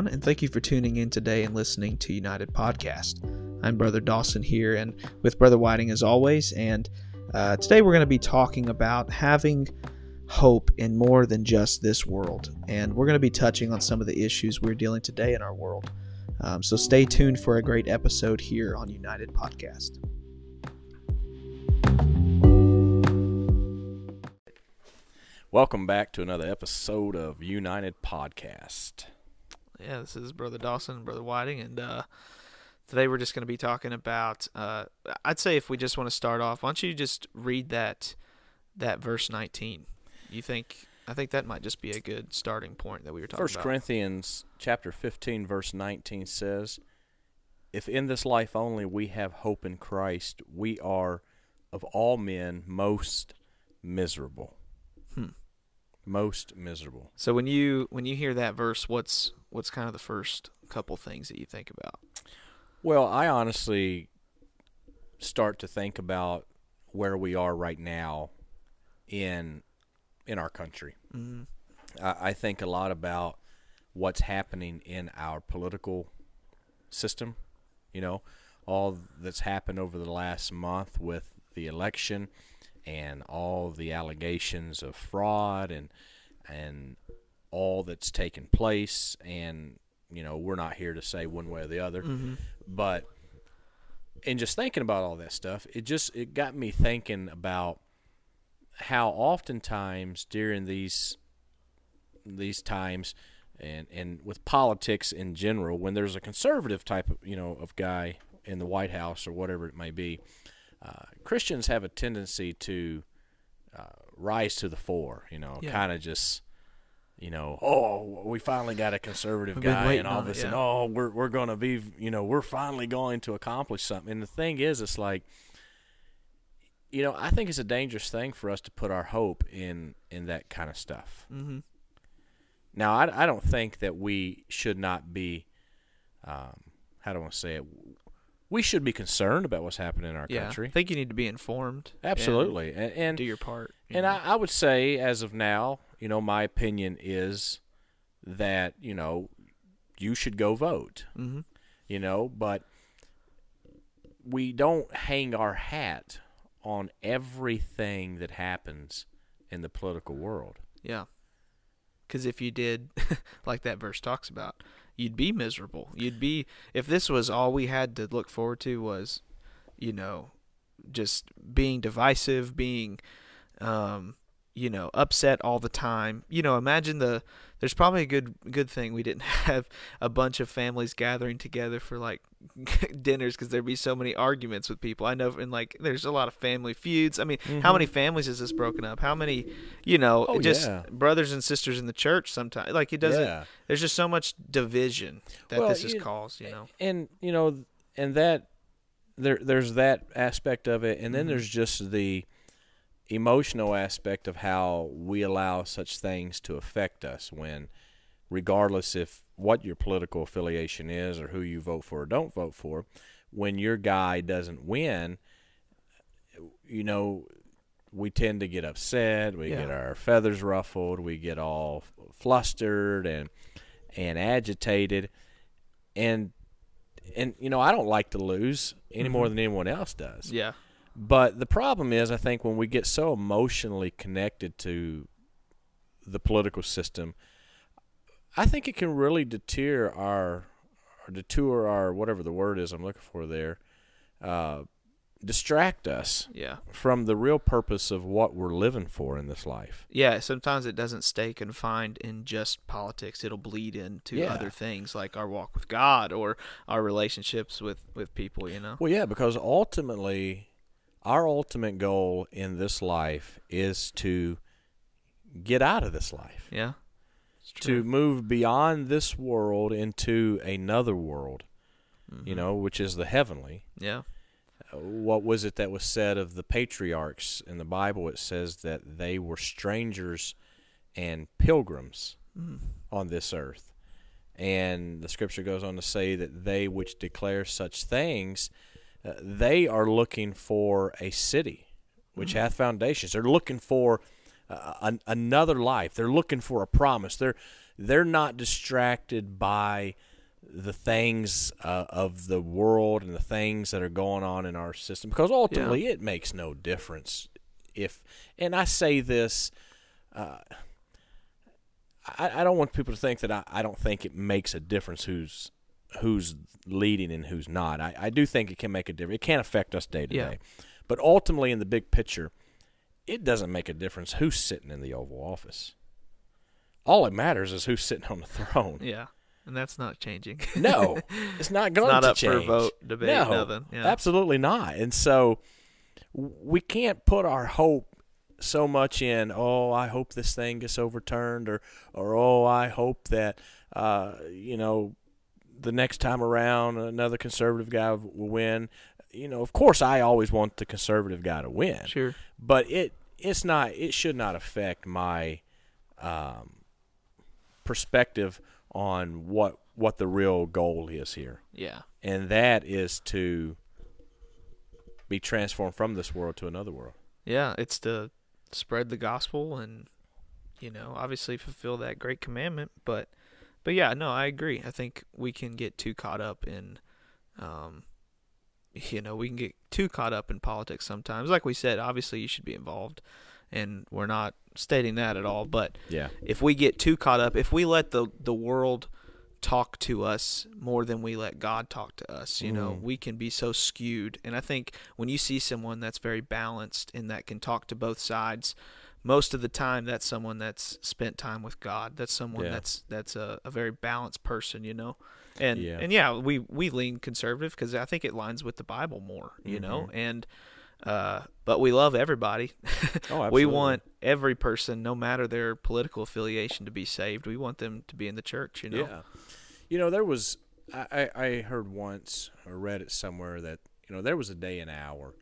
everyone, and thank you for tuning in today and listening to United Podcast. I'm Brother Dawson here, and with Brother Whiting as always. And uh, today we're going to be talking about having hope in more than just this world. And we're going to be touching on some of the issues we're dealing today in our world. Um, so stay tuned for a great episode here on United Podcast. Welcome back to another episode of United Podcast. Yeah, this is Brother Dawson and Brother Whiting, and uh, today we're just going to be talking about. Uh, I'd say if we just want to start off, why don't you just read that that verse nineteen? You think? I think that might just be a good starting point that we were talking First about. 1 Corinthians chapter 15 verse 19 says, "If in this life only we have hope in Christ, we are of all men most miserable." Hmm. Most miserable. So when you when you hear that verse, what's what's kind of the first couple things that you think about? Well, I honestly start to think about where we are right now in in our country. Mm-hmm. I, I think a lot about what's happening in our political system. You know, all that's happened over the last month with the election and all the allegations of fraud and and all that's taken place and you know we're not here to say one way or the other Mm-hmm. but in just thinking about all that stuff it just it got me thinking about how oftentimes during these these times and and with politics in general when there's a conservative type of you know of guy in the White House or whatever it may be uh, Christians have a tendency to uh, rise to the fore you know Yeah. kind of just you know oh we finally got a conservative guy and all on of a it, sudden yeah. oh we're we're going to be you know we're finally going to accomplish something and the thing is it's like you know I think it's a dangerous thing for us to put our hope in in that kind of stuff Mm-hmm. now, I, I don't think that we should not be, um, how do I want to say it? We should be concerned about what's happening in our Yeah, I country. think you need to be informed. Absolutely. And, and, do your part. you and? I, I would say, as of now, you know, my opinion is that, you know, you should go vote, Mhm. you know, but we don't hang our hat on everything that happens in the political world. Yeah. Because if you did, like that verse talks about, you'd be miserable. You'd be, if this was all we had to look forward to was, you know, just being divisive, being, um, you know, upset all the time. You know, imagine the, there's probably a good, good thing we didn't have a bunch of families gathering together for like dinners because there'd be so many arguments with people. I know, and like, there's a lot of family feuds. I mean, how many families is this broken up? How many, you know, Mm-hmm. Oh, just yeah. brothers and sisters in the church sometimes like it doesn't Yeah. there's just so much division that Well, this has caused you know and you know and that there there's that aspect of it and then Mhm. there's just the emotional aspect of how we allow such things to affect us when regardless if what your political affiliation is or who you vote for or don't vote for when your guy doesn't win you know we tend to get upset we Yeah. get our feathers ruffled we get all flustered and and agitated and and you know I don't like to lose any more mm-hmm. than anyone else does. yeah But the problem is I think when we get so emotionally connected to the political system, I think it can really deter our or detour our whatever the word is I'm looking for there, uh, distract us yeah from the real purpose of what we're living for in this life. yeah sometimes it doesn't stay confined in just politics it'll bleed into Yeah. other things like our walk with god or our relationships with with people you know Well, yeah, because ultimately, our ultimate goal in this life is to get out of this life, yeah to move beyond this world into another world, you Mhm. know, which is the heavenly. yeah What was it that was said of the patriarchs in the Bible? It says that they were strangers and pilgrims Mhm. on this earth. And the scripture goes on to say that they which declare such things, uh, they are looking for a city which hath foundations. They're looking for uh, an, another life. They're looking for a promise. They're they're not distracted by the things uh, of the world and the things that are going on in our system because ultimately it makes no difference if and I say this uh, I, I don't want people to think that I, I don't think it makes a difference who's who's leading and who's not. I, I do think it can make a difference. It can affect us day to day. But ultimately in the big picture, it doesn't make a difference who's sitting in the Oval Office. All it matters is who's sitting on the throne. Yeah, and that's not changing. No, it's not going not to up for change. vote, debate, no, nothing. Yeah. absolutely not. And so we can't put our hope so much in, oh, I hope this thing gets overturned, or, or oh, I hope that, uh, you know, the next time around another conservative guy will win. You know, of course, I always want the conservative guy to win Sure. but it it's not it should not affect my um, perspective on what what the real goal is here Yeah. and that is to be transformed from this world to another world Yeah, it's to spread the gospel and you know, obviously fulfill that great commandment, but but yeah, no, I agree. I think we can get too caught up in um you know, we can get too caught up in politics sometimes. Like we said, obviously you should be involved and we're not stating that at all, but yeah if we get too caught up, if we let the the world talk to us more than we let God talk to us, you know, Mm. we can be so skewed. And I think when you see someone that's very balanced and that can talk to both sides, most of the time that's someone that's spent time with God. That's someone Yeah. that's that's a, a very balanced person, you know. And Yeah. and yeah, we we lean conservative because I think it lines with the Bible more, you know. Mm-hmm. And uh, but we love everybody. oh we want every person, no matter their political affiliation, to be saved. We want them to be in the church. You know. Yeah. You know, there was I, I I heard once or read it somewhere that you know there was a day and hour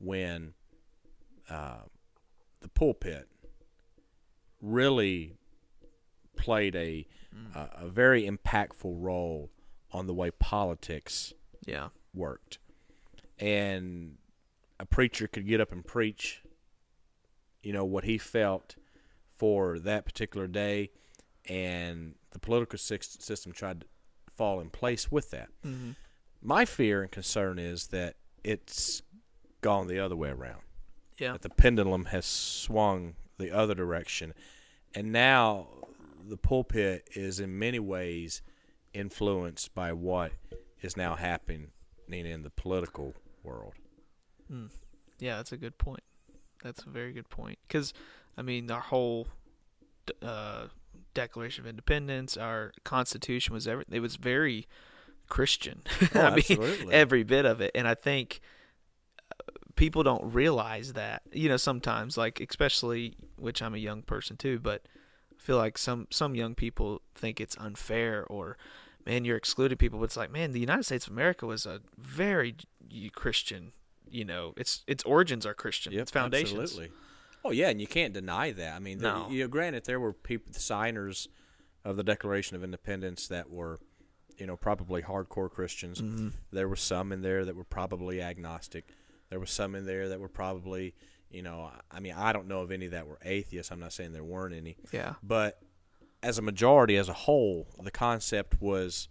when uh, the pulpit really played a a, a very impactful role on the way politics Yeah. worked, and a preacher could get up and preach, you know, what he felt for that particular day, and the political system tried to fall in place with that. Mm-hmm. My fear and concern is that it's gone the other way around. Yeah. That the pendulum has swung the other direction, and now the pulpit is in many ways influenced by what is now happening in the political world. Mm. Yeah, that's a good point. That's a very good point. Because, I mean, our whole uh, Declaration of Independence, our Constitution was every, it was very Christian. Oh, I mean, absolutely. every bit of it. And I think people don't realize that. You know, sometimes, like especially, which I'm a young person too, but I feel like some some young people think it's unfair or. Man, you're excluding people. But it's like, man, the United States of America was a very Christian you know its its origins are Christian. Yep, its foundations. Absolutely. Oh yeah, and you can't deny that. I mean, No. you know, granted, there were people, the signers of the Declaration of Independence that were, you know, probably hardcore Christians. Mm-hmm. There were some in there that were probably agnostic. There was some in there that were probably, you know, I mean, I don't know of any that were atheists. I'm not saying there weren't any, Yeah. but as a majority, as a whole, the concept was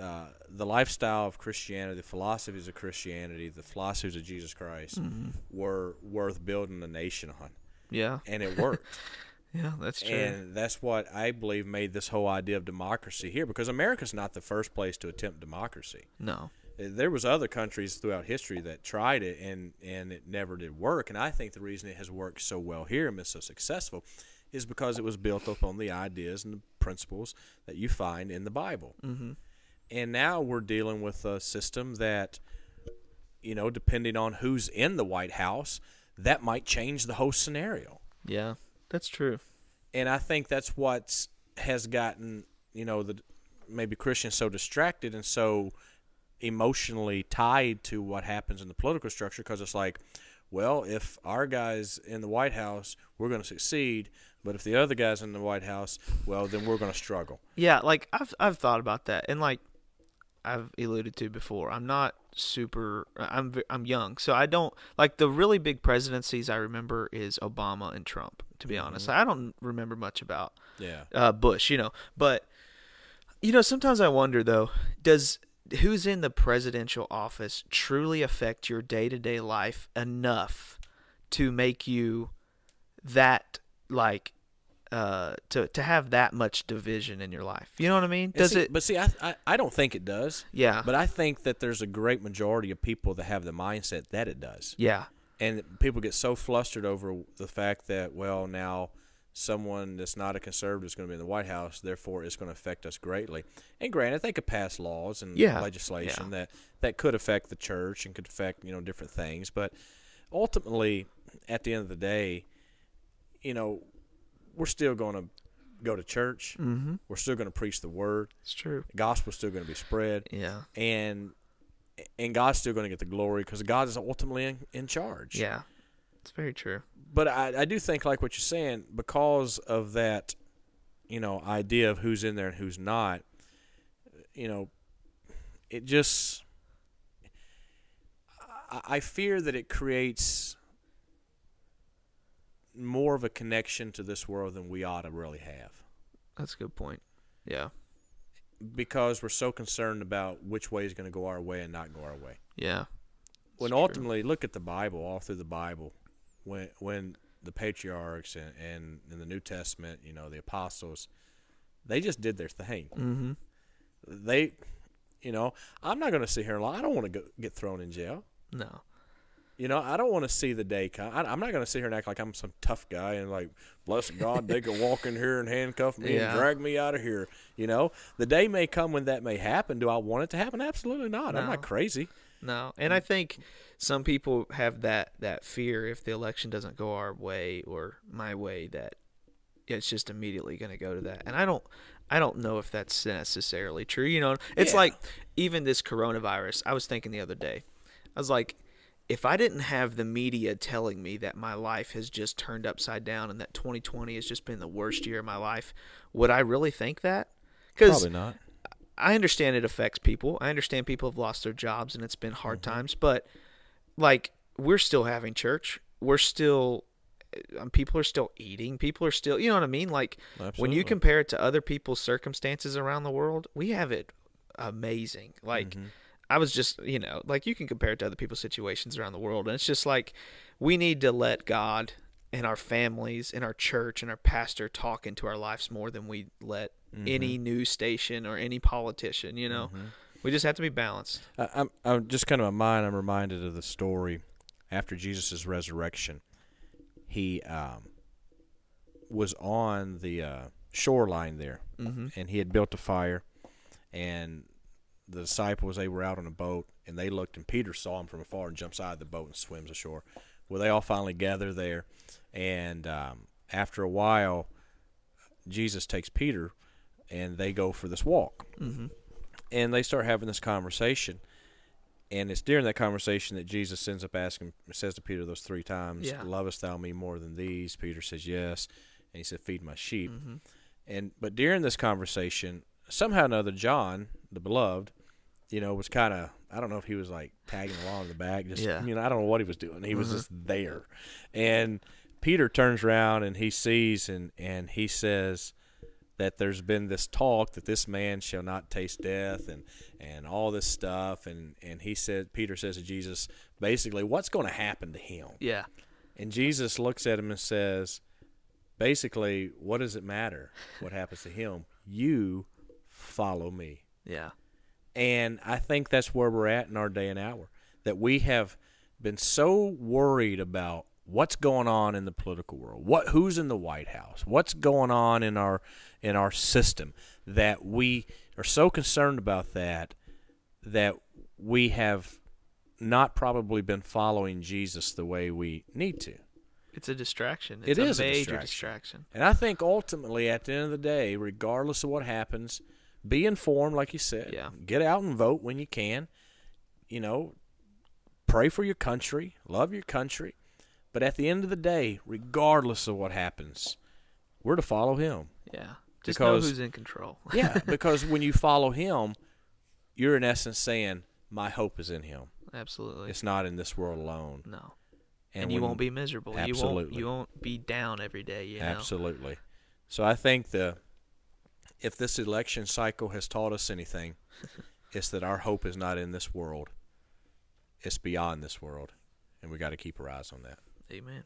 uh, the lifestyle of Christianity, the philosophies of Christianity, the philosophies of Jesus Christ Mm-hmm. were worth building a nation on, Yeah. and it worked. Yeah. That's true. and that's what I believe made this whole idea of democracy here, because America's not the first place to attempt democracy. no. There was other countries throughout history that tried it, and and it never did work. And I think the reason it has worked so well here and been so successful is because it was built upon the ideas and the principles that you find in the Bible. Mm-hmm. And now we're dealing with a system that, you know, depending on who's in the White House, that might change the whole scenario. Yeah. That's true. And I think that's what has gotten, you know, the maybe Christians so distracted and so emotionally tied to what happens in the political structure because it's like, well, if our guys in the White House, we're going to succeed, but if the other guys in the White House, well, then we're going to struggle. Yeah. Like I've I've thought about that, and like I've alluded to before. I'm not super. I'm I'm young, so I don't like the really big presidencies. I remember is Obama and Trump. To be honest, I don't remember much about Yeah. uh, Bush. You know, but you know, sometimes I wonder though, does who's in the presidential office truly affect your day to day life enough to make you that like uh to to have that much division in your life? You know what I mean? Does see- it? But see, I, I I don't think it does. Yeah. But I think that there's a great majority of people that have the mindset that it does. yeah. and people get so flustered over the fact that well now someone that's not a conservative is going to be in the White House, therefore it's going to affect us greatly. And granted, they could pass laws and Yeah, legislation yeah. that that could affect the church and could affect you know different things, but ultimately, at the end of the day, you know, we're still going to go to church. Mm-hmm. We're still going to preach the word. It's true. The gospel's still going to be spread Yeah. and and God's still going to get the glory because God is ultimately in, in charge. Yeah. It's very true. But I, I do think, like what you're saying, because of that, you know, idea of who's in there and who's not, you know, it just, I, I fear that it creates more of a connection to this world than we ought to really have That's a good point. Yeah. because we're so concerned about which way is going to go our way and not go our way. Yeah. when It's true. ultimately look at the Bible, all through the Bible, when when the patriarchs and, and in the New Testament, you know, the apostles, they just did their thing. Mm-hmm. They, you know, I'm not going to sit here and lie. I don't want to get thrown in jail. No. You know, I don't want to see the day come. I, I'm not going to sit here and act like I'm some tough guy and like, bless God, they could walk in here and handcuff me Yeah. and drag me out of here. You know, the day may come when that may happen. Do I want it to happen? Absolutely not. I'm not crazy. No. And I mm. think some people have that that fear if the election doesn't go our way or my way that it's just immediately going to go to that. And I don't I don't know if that's necessarily true. You know, it's Yeah. like even this coronavirus. I was thinking the other day. I was like if I didn't have the media telling me that my life has just turned upside down and that 2020 has just been the worst year of my life, would I really think that? Cuz Probably not. I understand it affects people. I understand people have lost their jobs and it's been hard Mm-hmm. times, but like we're still having church. We're still um, people are still eating. People are still, you know what I mean? Like when you compare it to other people's circumstances around the world, we have it amazing. Like Mm-hmm. I was just, you know, like you can compare it to other people's situations around the world and it's just like we need to let God and our families and our church and our pastor talk into our lives more than we let any Mm-hmm. news station or any politician, you know. We just have to be balanced. I, I'm, I'm just kind of in my mind. I'm reminded of the story after Jesus' resurrection. He um, was on the uh, shoreline there, Mm-hmm. and he had built a fire, and the disciples they were out on a boat, and they looked, and Peter saw him from afar and jumps out of the boat and swims ashore. Well, they all finally gather there, and um, after a while, Jesus takes Peter, and they go for this walk Mm-hmm. and they start having this conversation. And it's during that conversation that Jesus ends up asking, says to Peter those three times, Yeah. "Lovest thou me more than these?" Peter says, "Yes," and he said, "Feed my sheep." Mm-hmm. And but during this conversation, somehow or another, John, the beloved, you know, was kind of I don't know if he was like tagging along in the back, just Yeah. you know, I don't know what he was doing. He was Mhm. just there, and Peter turns around and he sees and and he says that there's been this talk that this man shall not taste death and and all this stuff and and he said Peter says to Jesus basically what's going to happen to him Yeah. and Jesus looks at him and says basically what does it matter what happens to him you follow me Yeah. And I think that's where we're at in our day and hour. That we have been so worried about what's going on in the political world, what who's in the White House, what's going on in our in our system, that we are so concerned about that that we have not probably been following Jesus the way we need to. It's a distraction. It It's a is a major distraction. distraction. And I think ultimately, at the end of the day, regardless of what happens, be informed, like you said. Yeah. Get out and vote when you can. You know, pray for your country, love your country. But at the end of the day, regardless of what happens, we're to follow Him. Yeah. Just Because- know who's in control. Yeah, because when you follow Him, you're in essence saying my hope is in Him. Absolutely. It's not in this world alone. no. And, you when- won't be miserable. You won't Absolutely. you won't be down every day, you know. Absolutely. So I think the if this election cycle has taught us anything, it's that our hope is not in this world. It's beyond this world, and we got to keep our eyes on that. Amen.